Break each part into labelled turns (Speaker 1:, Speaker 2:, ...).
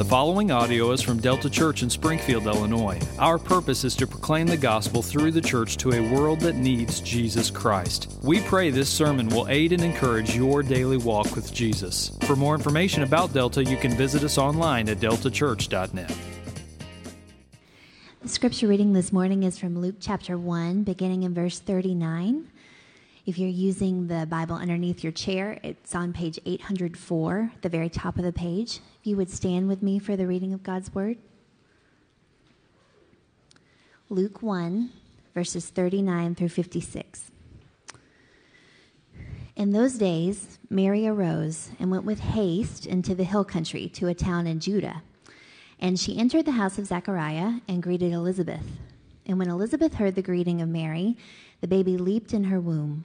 Speaker 1: The following audio is from Delta Church in Springfield, Illinois. Our purpose is to proclaim the gospel through the church to a world that needs Jesus Christ. We pray this sermon will aid and encourage your daily walk with Jesus. For more information about Delta, you can visit us online at deltachurch.net.
Speaker 2: The scripture reading this morning is from Luke chapter 1, beginning in verse 39. If you're using the Bible underneath your chair, it's on page 804, the very top of the page. If you would stand with me for the reading of God's word. Luke 1, verses 39 through 56. In those days, Mary arose and went with haste into the hill country to a town in Judah. And she entered the house of Zechariah and greeted Elizabeth. And when Elizabeth heard the greeting of Mary, the baby leaped in her womb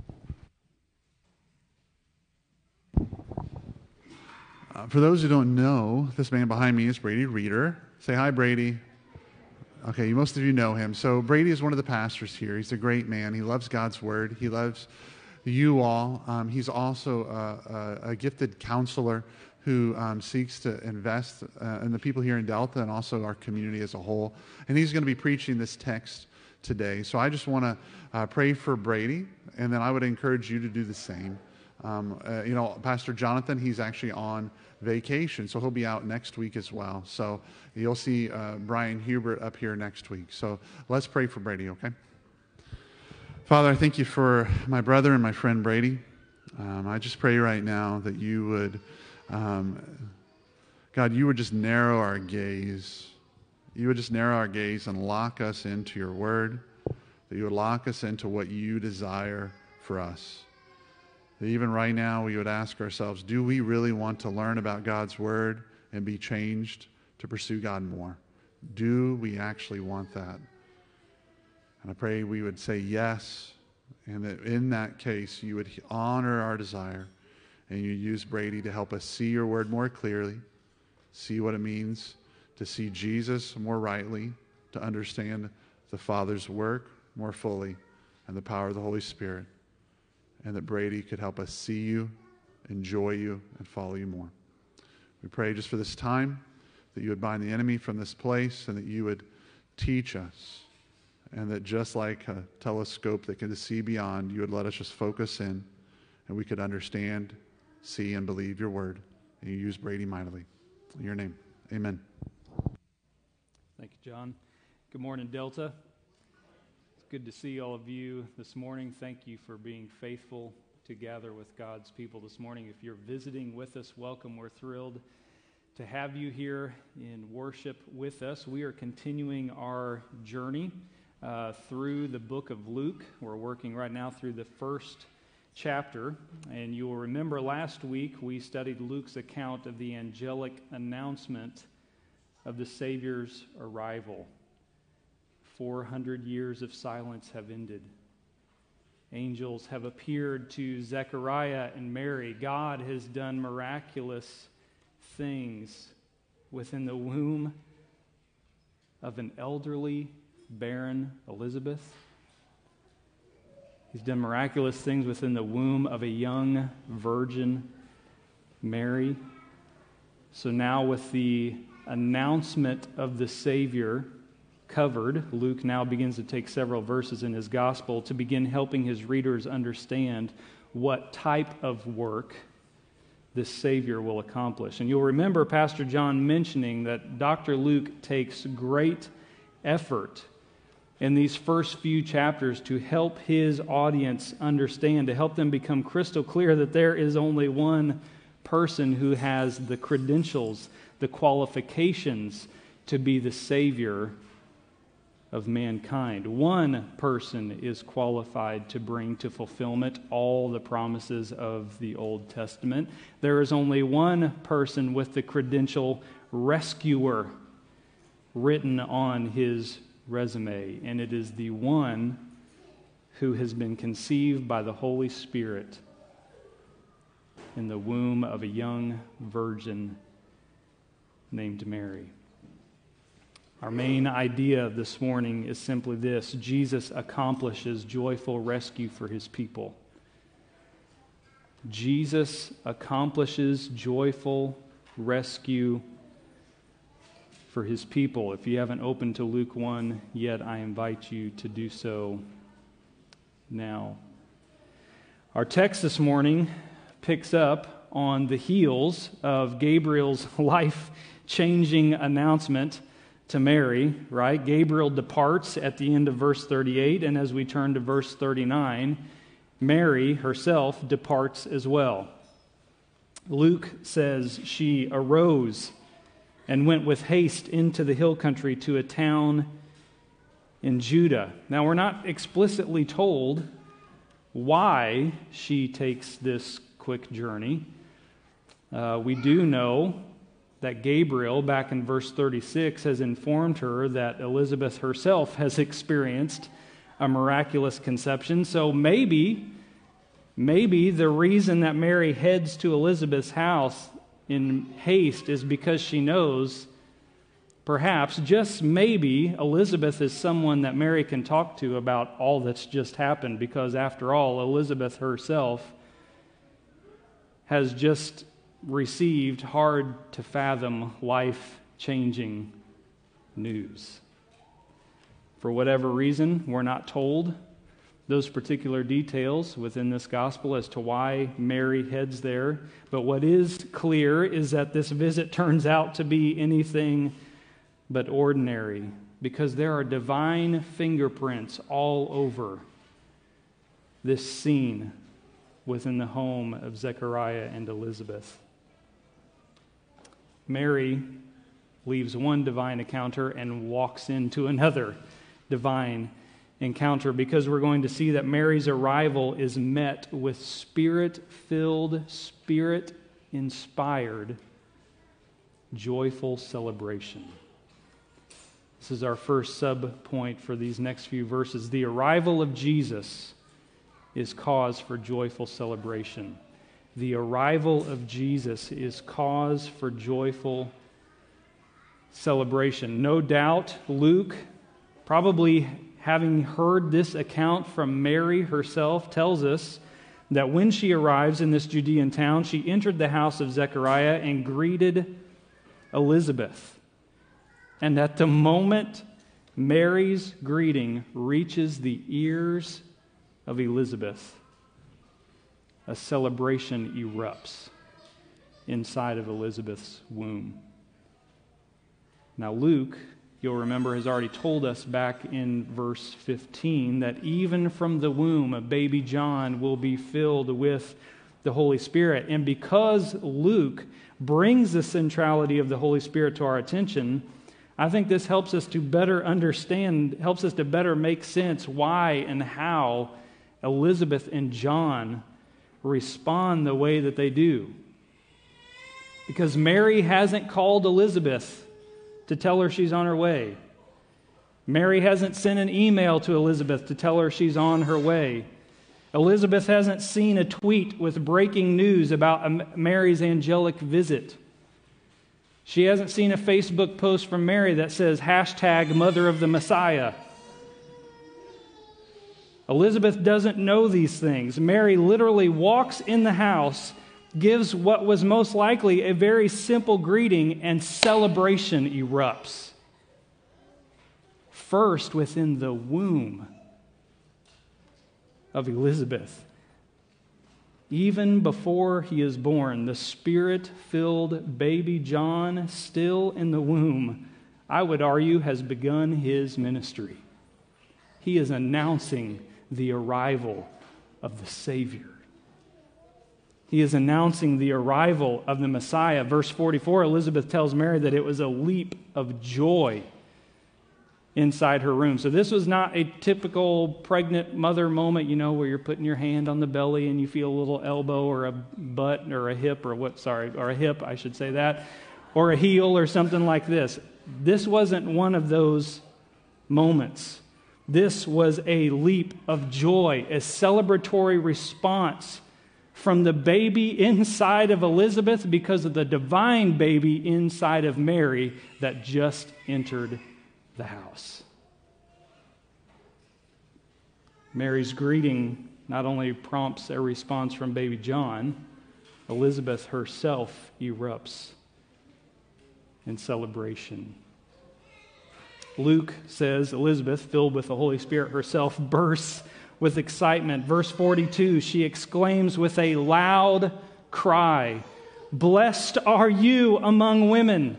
Speaker 3: Uh, for those who don't know, this man behind me is Brady Reeder. Say hi, Brady. Okay, most of you know him. So, Brady is one of the pastors here. He's a great man. He loves God's word, he loves you all. Um, he's also a, a, a, gifted counselor who um, seeks to invest uh, in the people here in Delta and also our community as a whole. And he's going to be preaching this text today. So, I just want to uh, pray for Brady, and then I would encourage you to do the same. Um, uh, you know, Pastor Jonathan, he's actually on vacation, so he'll be out next week as well. So you'll see uh, Brian Hubert up here next week. So let's pray for Brady, okay? Father, I thank you for my brother and my friend Brady. Um, I just pray right now that you would, um, God, you would just narrow our gaze. You would just narrow our gaze and lock us into your word, that you would lock us into what you desire for us. Even right now, we would ask ourselves do we really want to learn about God's Word and be changed to pursue God more? Do we actually want that? And I pray we would say yes, and that in that case, you would honor our desire and you use Brady to help us see your word more clearly, see what it means to see Jesus more rightly, to understand the Father's work more fully, and the power of the Holy Spirit and that Brady could help us see you, enjoy you, and follow you more. We pray just for this time that you would bind the enemy from this place and that you would teach us. And that just like a telescope that can see beyond, you would let us just focus in and we could understand, see, and believe your word. And you use Brady mightily. In your name, amen.
Speaker 1: Thank you, John. Good morning, Delta good to see all of you this morning. Thank you for being faithful to gather with God's people this morning. If you're visiting with us, welcome. We're thrilled to have you here in worship with us. We are continuing our journey uh, through the book of Luke. We're working right now through the first chapter. And you will remember last week we studied Luke's account of the angelic announcement of the Savior's arrival. 400 years of silence have ended. Angels have appeared to Zechariah and Mary. God has done miraculous things within the womb of an elderly, barren Elizabeth. He's done miraculous things within the womb of a young virgin, Mary. So now, with the announcement of the Savior covered, Luke now begins to take several verses in his gospel to begin helping his readers understand what type of work this Savior will accomplish. And you'll remember Pastor John mentioning that Dr. Luke takes great effort in these first few chapters to help his audience understand, to help them become crystal clear that there is only one person who has the credentials, the qualifications to be the Savior of mankind. One person is qualified to bring to fulfillment all the promises of the Old Testament. There is only one person with the credential rescuer written on his resume, and it is the one who has been conceived by the Holy Spirit in the womb of a young virgin named Mary. Our main idea of this morning is simply this Jesus accomplishes joyful rescue for his people. Jesus accomplishes joyful rescue for his people. If you haven't opened to Luke 1 yet, I invite you to do so now. Our text this morning picks up on the heels of Gabriel's life changing announcement to Mary, right? Gabriel departs at the end of verse 38, and as we turn to verse 39, Mary herself departs as well. Luke says she arose and went with haste into the hill country to a town in Judah. Now, we're not explicitly told why she takes this quick journey. Uh, we do know that Gabriel, back in verse 36, has informed her that Elizabeth herself has experienced a miraculous conception. So maybe, maybe the reason that Mary heads to Elizabeth's house in haste is because she knows, perhaps, just maybe, Elizabeth is someone that Mary can talk to about all that's just happened, because after all, Elizabeth herself has just received hard to fathom, life changing news. For whatever reason, we're not told those particular details within this gospel as to why Mary heads there. But what is clear is that this visit turns out to be anything but ordinary because there are divine fingerprints all over this scene within the home of Zechariah and Elizabeth. Mary leaves one divine encounter and walks into another divine encounter because we're going to see that Mary's arrival is met with spirit filled, spirit inspired, joyful celebration. This is our first sub point for these next few verses. The arrival of Jesus is cause for joyful celebration. The arrival of Jesus is cause for joyful celebration. No doubt, Luke, probably having heard this account from Mary herself, tells us that when she arrives in this Judean town, she entered the house of Zechariah and greeted Elizabeth. And at the moment Mary's greeting reaches the ears of Elizabeth, a celebration erupts inside of Elizabeth's womb. Now, Luke you'll remember, has already told us back in verse 15 that even from the womb, a baby John will be filled with the Holy Spirit. And because Luke brings the centrality of the Holy Spirit to our attention, I think this helps us to better understand, helps us to better make sense why and how Elizabeth and John respond the way that they do. Because Mary hasn't called Elizabeth to tell her she's on her way. Mary hasn't sent an email to Elizabeth to tell her she's on her way. Elizabeth hasn't seen a tweet with breaking news about Mary's angelic visit. She hasn't seen a Facebook post from Mary that says hashtag mother of the Messiah. Elizabeth doesn't know these things. Mary literally walks in the house, gives what was most likely a very simple greeting, and celebration erupts. First, within the womb of Elizabeth. Even before he is born, the spirit filled baby John, still in the womb, I would argue, has begun his ministry. He is announcing the arrival of the Savior. He is announcing the arrival of the Messiah. Verse 44 Elizabeth tells Mary that it was a leap of joy inside her room. So this was not a typical pregnant mother moment, you know, where you're putting your hand on the belly and you feel a little elbow or a butt or a hip or what, sorry, or a hip, I should say that, or a heel or something like this. This wasn't one of those moments. This was a leap of joy, a celebratory response from the baby inside of Elizabeth because of the divine baby inside of Mary that just entered the house. Mary's greeting not only prompts a response from baby John, Elizabeth herself erupts in celebration. Luke says Elizabeth, filled with the Holy Spirit herself, bursts with excitement. Verse 42, she exclaims with a loud cry, Blessed are you among women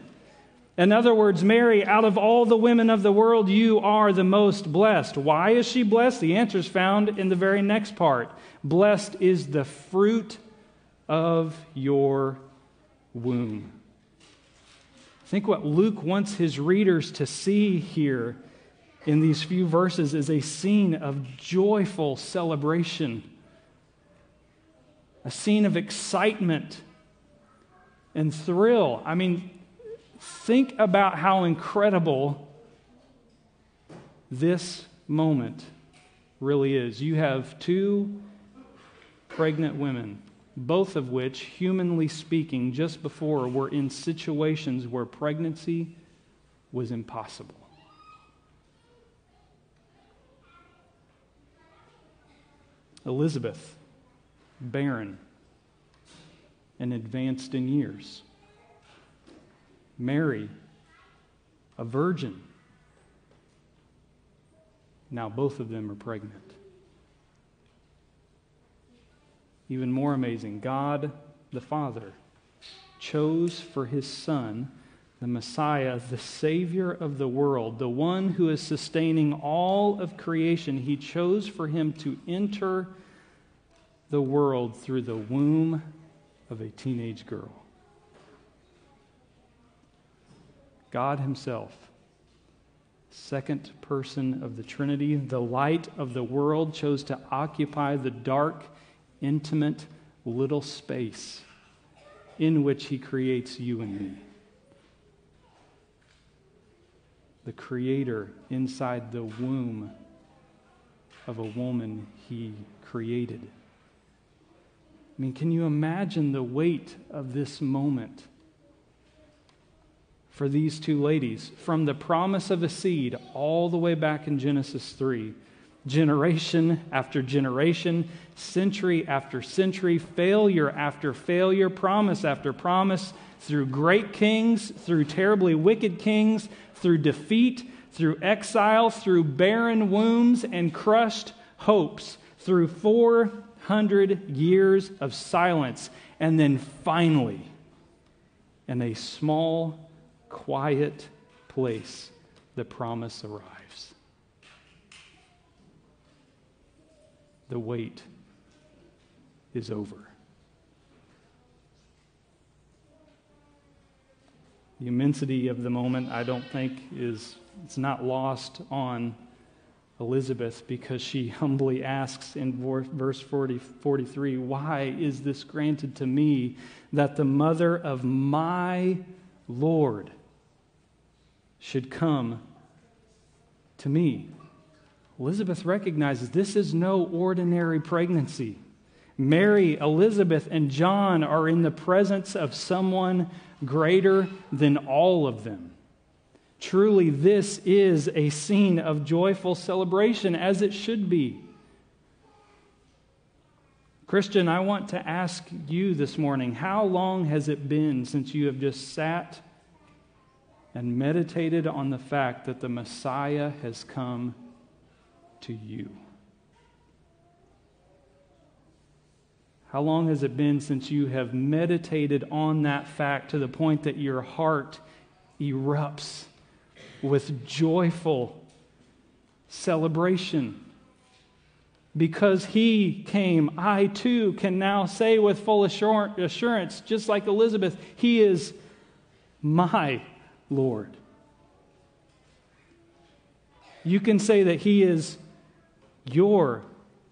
Speaker 1: in other words, Mary, out of all the women of the world, you are the most blessed. Why is she blessed? The answer is found in the very next part. Blessed is the fruit of your womb. Think what Luke wants his readers to see here in these few verses is a scene of joyful celebration, a scene of excitement and thrill. I mean, Think about how incredible this moment really is. You have two pregnant women, both of which, humanly speaking, just before were in situations where pregnancy was impossible. Elizabeth, barren and advanced in years. Mary, a virgin. Now both of them are pregnant. Even more amazing, God the Father chose for his Son, the Messiah, the Savior of the world, the one who is sustaining all of creation. He chose for him to enter the world through the womb of a teenage girl. God Himself, second person of the Trinity, the light of the world, chose to occupy the dark, intimate little space in which He creates you and me. The Creator inside the womb of a woman He created. I mean, can you imagine the weight of this moment? for these two ladies from the promise of a seed all the way back in Genesis 3. Generation after generation, century after century, failure after failure, promise after promise, through great kings, through terribly wicked kings, through defeat, through exile, through barren wombs and crushed hopes, through 400 years of silence. And then finally, in a small quiet place, the promise arrives. The wait is over. The immensity of the moment, I don't think, is it's not lost on Elizabeth because she humbly asks in verse 40, 43, Why is this granted to me that the mother of my Lord should come to me. Elizabeth recognizes this is no ordinary pregnancy. Mary, Elizabeth, and John are in the presence of someone greater than all of them. Truly, this is a scene of joyful celebration, as it should be. Christian, I want to ask you this morning how long has it been since you have just sat and meditated on the fact that the Messiah has come to you? How long has it been since you have meditated on that fact to the point that your heart erupts with joyful celebration? Because he came, I too can now say with full assurance, just like Elizabeth, he is my Lord. You can say that he is your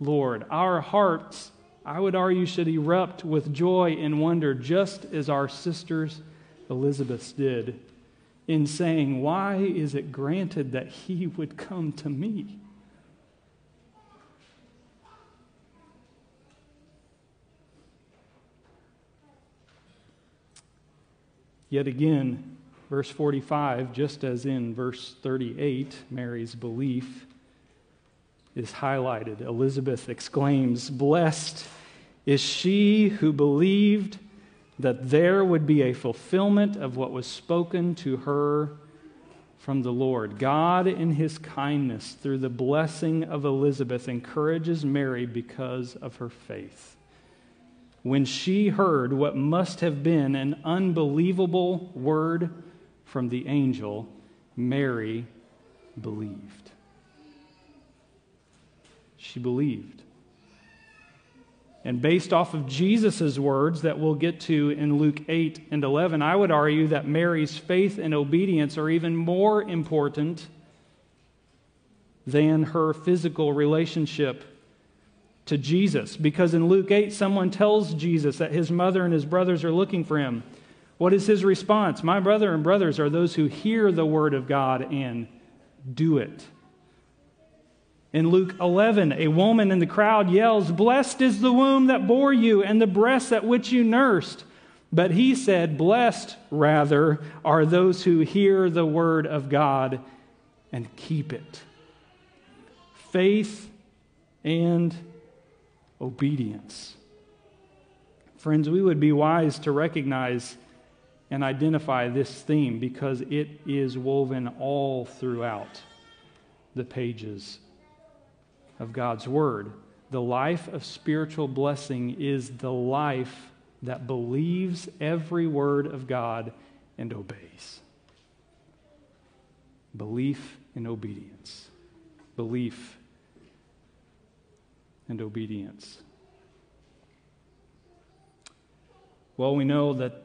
Speaker 1: Lord. Our hearts I would argue, should erupt with joy and wonder, just as our sisters Elizabeth's did, in saying, Why is it granted that he would come to me? Yet again, verse 45, just as in verse 38, Mary's belief is highlighted. Elizabeth exclaims, Blessed is she who believed that there would be a fulfillment of what was spoken to her from the Lord. God, in his kindness, through the blessing of Elizabeth, encourages Mary because of her faith. When she heard what must have been an unbelievable word from the angel, Mary believed. She believed. And based off of Jesus' words that we'll get to in Luke 8 and 11, I would argue that Mary's faith and obedience are even more important than her physical relationship to Jesus. Because in Luke 8, someone tells Jesus that his mother and his brothers are looking for him. What is his response? My brother and brothers are those who hear the word of God and do it. In Luke 11, a woman in the crowd yells, Blessed is the womb that bore you and the breast at which you nursed. But he said, Blessed, rather, are those who hear the word of God and keep it. Faith and obedience. Friends, we would be wise to recognize and identify this theme because it is woven all throughout the pages of God's Word. The life of spiritual blessing is the life that believes every word of God and obeys. Belief and obedience. Belief and obedience. Well, we know that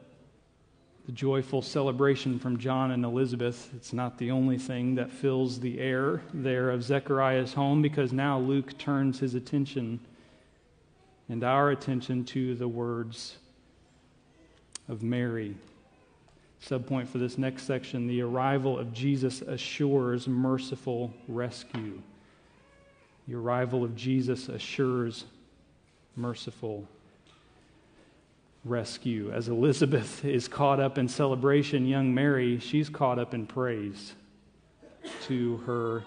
Speaker 1: the joyful celebration from John and Elizabeth. It's not the only thing that fills the air there of Zechariah's home because now Luke turns his attention and our attention to the words of Mary. Subpoint for this next section the arrival of Jesus assures merciful rescue. The arrival of Jesus assures merciful rescue. As Elizabeth is caught up in celebration, young Mary, she's caught up in praise to her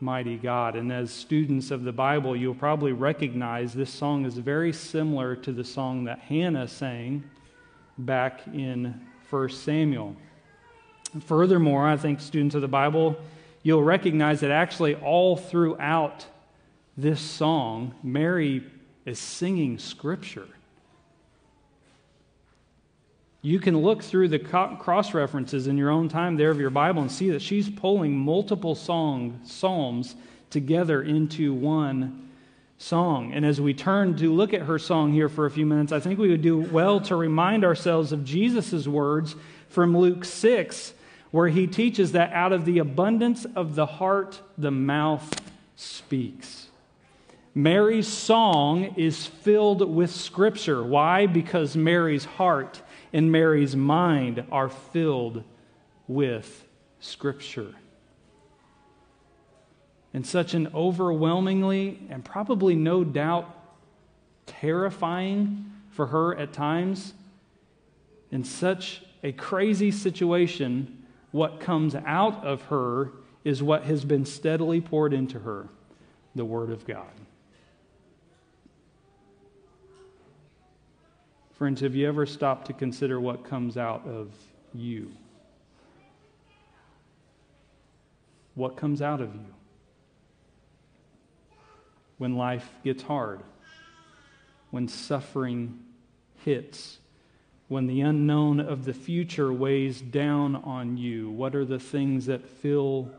Speaker 1: mighty God. And as students of the Bible, you'll probably recognize this song is very similar to the song that Hannah sang back in 1 Samuel. Furthermore, I think students of the Bible, you'll recognize that actually all throughout this song, Mary is singing scripture. You can look through the cross references in your own time there of your Bible and see that she's pulling multiple song, psalms together into one song. And as we turn to look at her song here for a few minutes, I think we would do well to remind ourselves of Jesus' words from Luke 6, where he teaches that out of the abundance of the heart, the mouth speaks. Mary's song is filled with scripture. Why? Because Mary's heart and Mary's mind are filled with Scripture. And such an overwhelmingly and probably no doubt terrifying for her at times, in such a crazy situation, what comes out of her is what has been steadily poured into her the Word of God. Friends, have you ever stopped to consider what comes out of you? What comes out of you? When life gets hard, when suffering hits, when the unknown of the future weighs down on you, what are the things that fill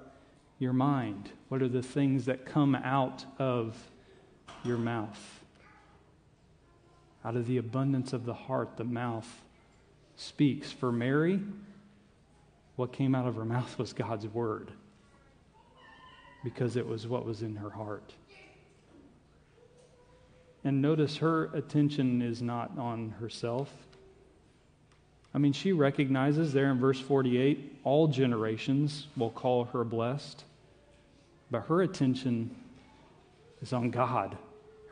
Speaker 1: your mind? What are the things that come out of your mouth? Out of the abundance of the heart, the mouth speaks. For Mary, what came out of her mouth was God's word because it was what was in her heart. And notice her attention is not on herself. I mean, she recognizes there in verse 48 all generations will call her blessed, but her attention is on God.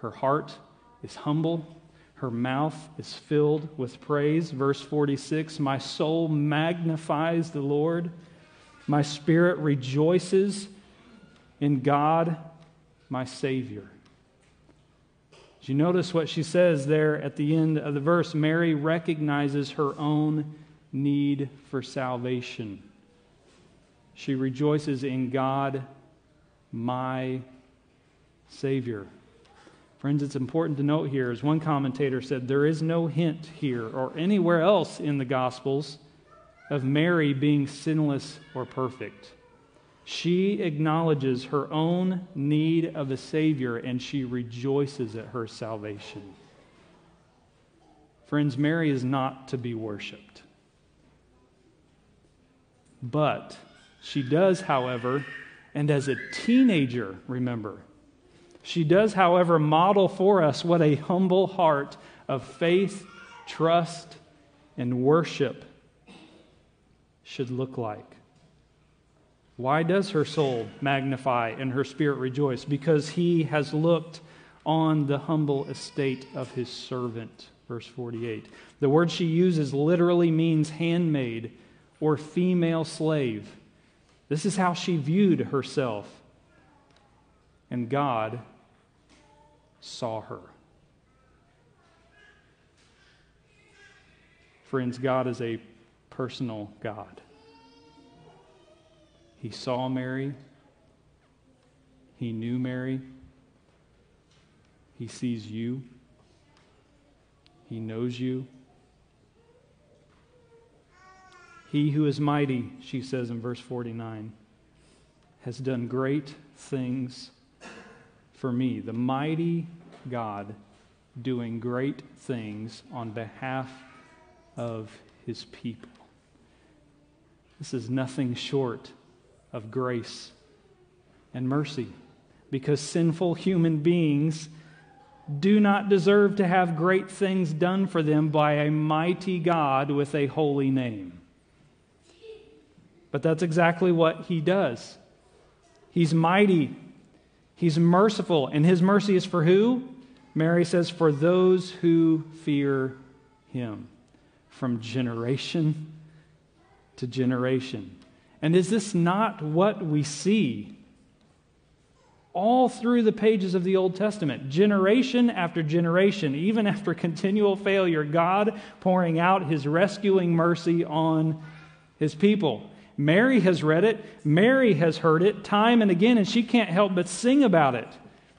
Speaker 1: Her heart is humble, her mouth is filled with praise. Verse 46 My soul magnifies the Lord, my spirit rejoices in God, my Savior. Did you notice what she says there at the end of the verse? Mary recognizes her own need for salvation. She rejoices in God, my Savior. Friends, it's important to note here, as one commentator said, there is no hint here or anywhere else in the Gospels of Mary being sinless or perfect. She acknowledges her own need of a Savior and she rejoices at her salvation. Friends, Mary is not to be worshiped. But she does, however, and as a teenager, remember, she does, however, model for us what a humble heart of faith, trust, and worship should look like. Why does her soul magnify and her spirit rejoice? Because he has looked on the humble estate of his servant. Verse 48. The word she uses literally means handmaid or female slave. This is how she viewed herself. And God saw her. Friends, God is a personal God. He saw Mary. He knew Mary. He sees you. He knows you. He who is mighty, she says in verse 49, has done great things for me. The mighty God doing great things on behalf of his people. This is nothing short of grace and mercy because sinful human beings do not deserve to have great things done for them by a mighty God with a holy name. But that's exactly what he does. He's mighty, he's merciful, and his mercy is for who? Mary says, for those who fear him from generation to generation. And is this not what we see all through the pages of the Old Testament? Generation after generation, even after continual failure, God pouring out his rescuing mercy on his people. Mary has read it, Mary has heard it time and again, and she can't help but sing about it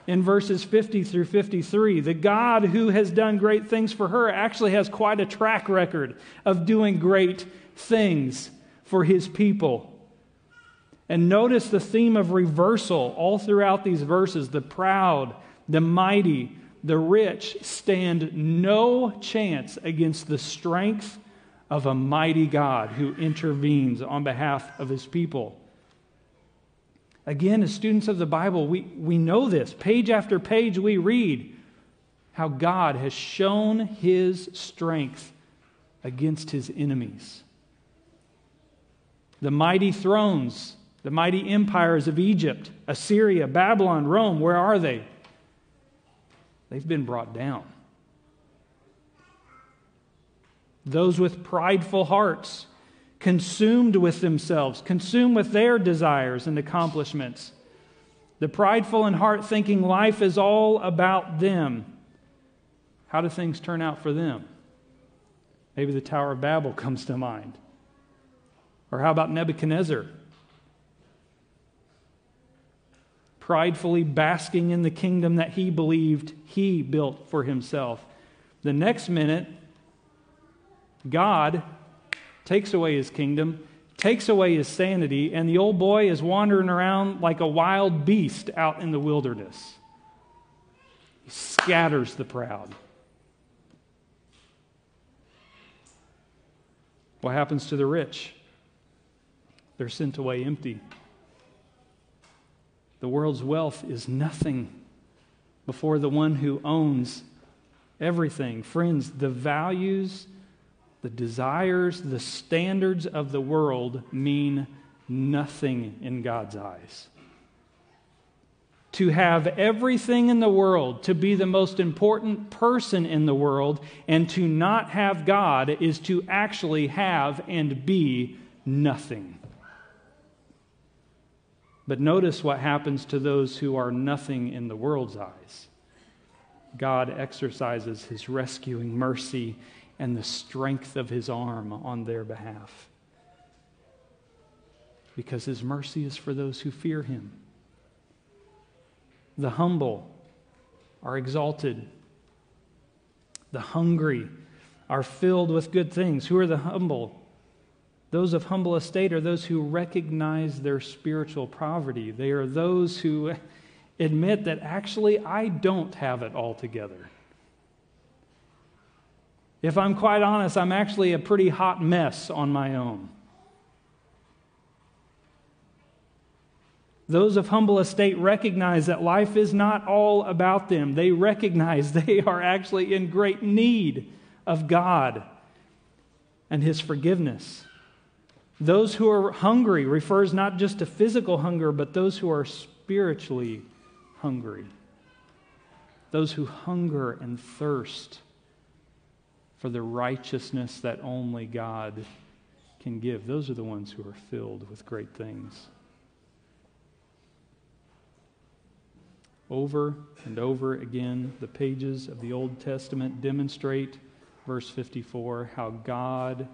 Speaker 1: in verses 50 through 53. The God who has done great things for her actually has quite a track record of doing great things for his people. And notice the theme of reversal all throughout these verses. The proud, the mighty, the rich stand no chance against the strength of a mighty God who intervenes on behalf of his people. Again, as students of the Bible, we, we know this. Page after page, we read how God has shown his strength against his enemies. The mighty thrones the mighty empires of Egypt, Assyria, Babylon, Rome, where are they? They've been brought down. Those with prideful hearts, consumed with themselves, consumed with their desires and accomplishments. The prideful in heart thinking life is all about them. How do things turn out for them? Maybe the Tower of Babel comes to mind. Or how about Nebuchadnezzar? Pridefully basking in the kingdom that he believed he built for himself. The next minute, God takes away his kingdom, takes away his sanity, and the old boy is wandering around like a wild beast out in the wilderness. He scatters the proud. What happens to the rich? They're sent away empty. The world's wealth is nothing before the one who owns everything. Friends, the values, the desires, the standards of the world mean nothing in God's eyes. To have everything in the world, to be the most important person in the world, and to not have God is to actually have and be nothing. But notice what happens to those who are nothing in the world's eyes. God exercises his rescuing mercy and the strength of his arm on their behalf. Because his mercy is for those who fear him. The humble are exalted, the hungry are filled with good things. Who are the humble? Those of humble estate are those who recognize their spiritual poverty. They are those who admit that actually I don't have it all together. If I'm quite honest, I'm actually a pretty hot mess on my own. Those of humble estate recognize that life is not all about them. They recognize they are actually in great need of God and His forgiveness. Those who are hungry refers not just to physical hunger, but those who are spiritually hungry. Those who hunger and thirst for the righteousness that only God can give. Those are the ones who are filled with great things. Over and over again, the pages of the Old Testament demonstrate, verse 54, how God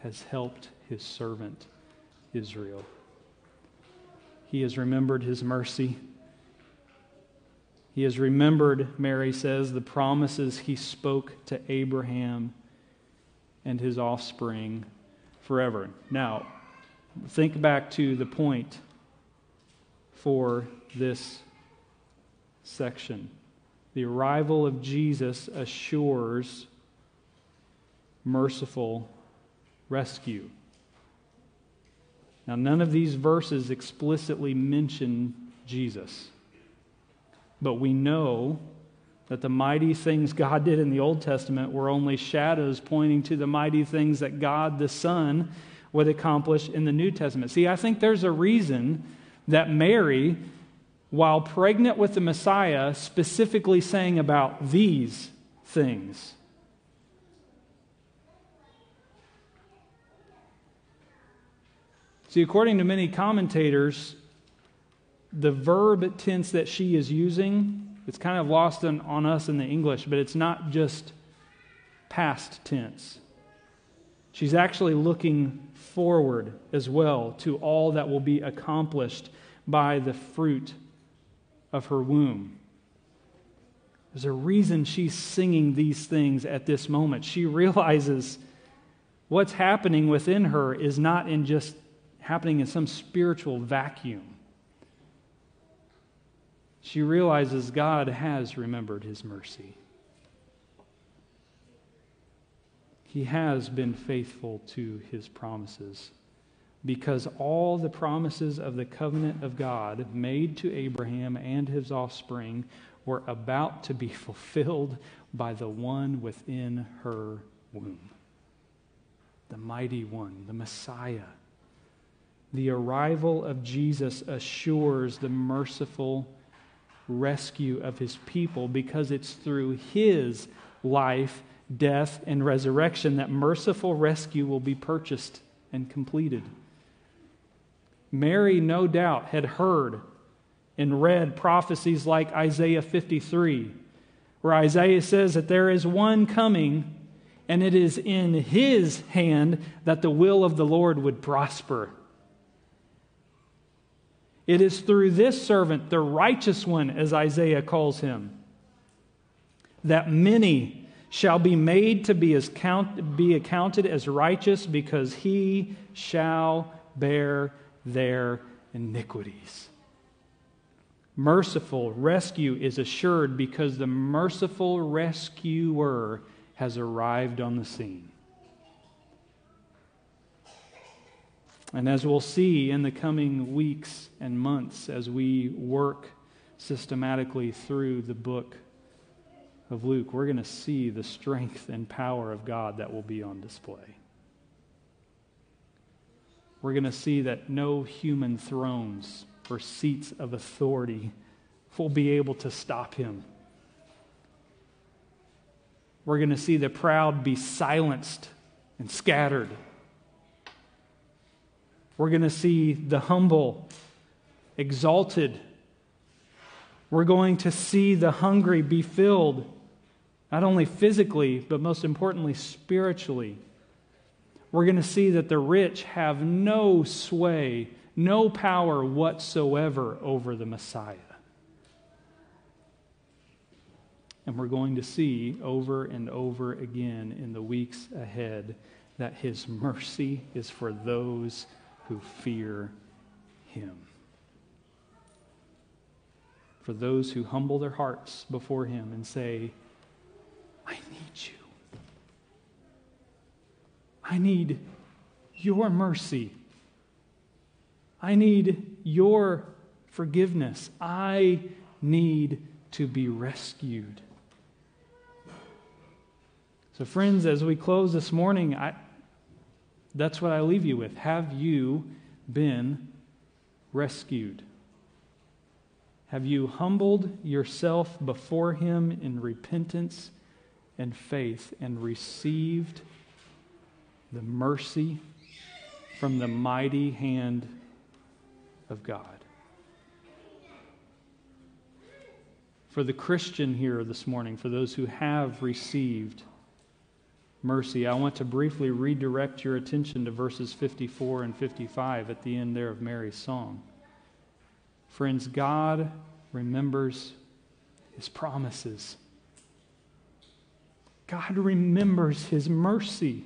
Speaker 1: has helped his servant Israel. He has remembered his mercy he has remembered, Mary says, the promises he spoke to Abraham and his offspring forever. Now, think back to the point for this section. The arrival of Jesus assures merciful rescue. Now, none of these verses explicitly mention Jesus. But we know that the mighty things God did in the Old Testament were only shadows pointing to the mighty things that God the Son would accomplish in the New Testament. See, I think there's a reason that Mary, while pregnant with the Messiah, specifically saying about these things. See, according to many commentators, the verb tense that she is using, it's kind of lost on, on us in the English, but it's not just past tense. She's actually looking forward as well to all that will be accomplished by the fruit of her womb. There's a reason she's singing these things at this moment. She realizes what's happening within her is not in just happening in some spiritual vacuum she realizes God has remembered his mercy. He has been faithful to his promises because all the promises of the covenant of God made to Abraham and his offspring were about to be fulfilled by the one within her womb. The mighty one, the Messiah. The arrival of Jesus assures the merciful rescue of his people because it's through his life, death, and resurrection that merciful rescue will be purchased and completed. Mary, no doubt, had heard and read prophecies like Isaiah 53, where Isaiah says that there is one coming and it is in his hand that the will of the Lord would prosper. It is through this servant, the righteous one, as Isaiah calls him, that many shall be made to be, as count, be accounted as righteous because he shall bear their iniquities. Merciful rescue is assured because the merciful rescuer has arrived on the scene. And as we'll see in the coming weeks and months as we work systematically through the book of Luke, we're going to see the strength and power of God that will be on display. We're going to see that no human thrones or seats of authority will be able to stop him. We're going to see the proud be silenced and scattered. We're going to see the humble exalted. We're going to see the hungry be filled not only physically, but most importantly, spiritually. We're going to see that the rich have no sway, no power whatsoever over the Messiah. And we're going to see over and over again in the weeks ahead that his mercy is for those who fear him. For those who humble their hearts before him and say, I need you. I need your mercy. I need your forgiveness. I need to be rescued. So, friends, as we close this morning, I, that's what I leave you with. Have you been rescued? Have you humbled yourself before Him in repentance and faith and received the mercy from the mighty hand of God. For the Christian here this morning, for those who have received mercy, I want to briefly redirect your attention to verses 54 and 55 at the end there of Mary's song. Friends, God remembers his promises. God remembers his mercy.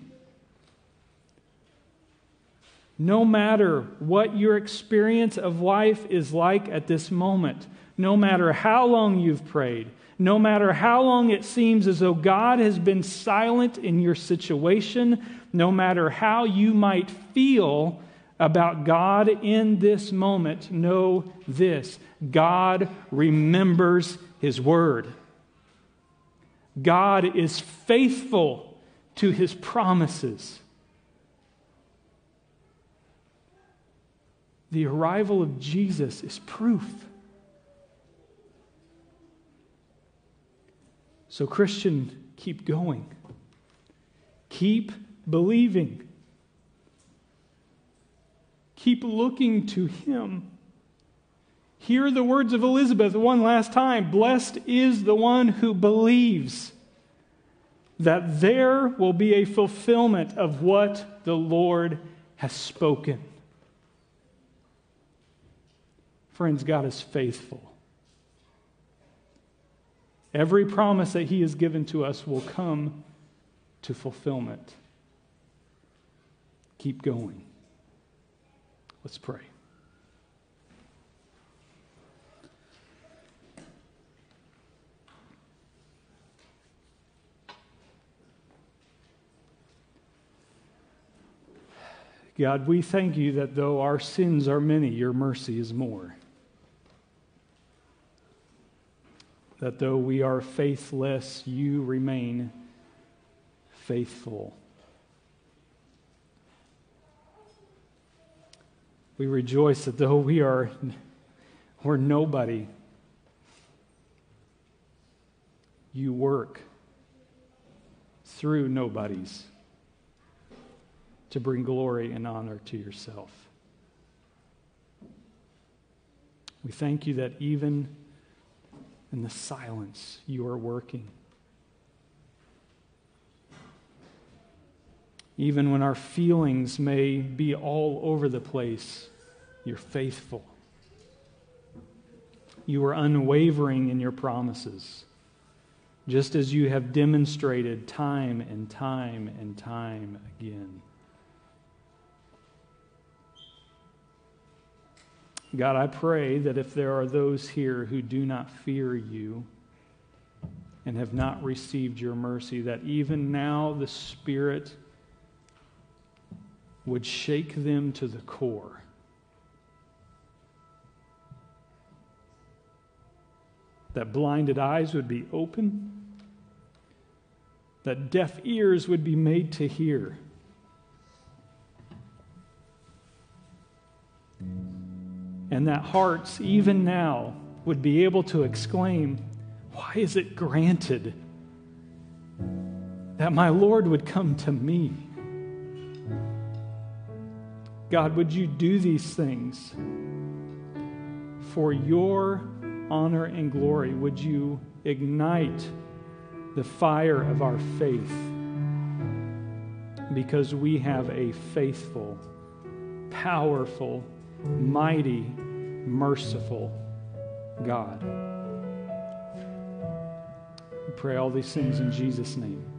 Speaker 1: No matter what your experience of life is like at this moment, no matter how long you've prayed, no matter how long it seems as though God has been silent in your situation, no matter how you might feel about God in this moment, know this God remembers His word. God is faithful to his promises. The arrival of Jesus is proof. So, Christian, keep going. Keep believing. Keep looking to Him. Hear the words of Elizabeth one last time. Blessed is the one who believes that there will be a fulfillment of what the Lord has spoken. Friends, God is faithful. Every promise that He has given to us will come to fulfillment. Keep going. Let's pray. God, we thank you that though our sins are many, your mercy is more. That though we are faithless, you remain faithful. We rejoice that though we are we're nobody, you work through nobodies to bring glory and honor to yourself. We thank you that even in the silence, you are working. Even when our feelings may be all over the place, you're faithful. You are unwavering in your promises, just as you have demonstrated time and time and time again. God, I pray that if there are those here who do not fear you and have not received your mercy, that even now the Spirit would shake them to the core. That blinded eyes would be open, that deaf ears would be made to hear. And that hearts, even now, would be able to exclaim, Why is it granted that my Lord would come to me? God, would you do these things for your honor and glory? Would you ignite the fire of our faith? Because we have a faithful, powerful, mighty, merciful God. We pray all these things in Jesus' name.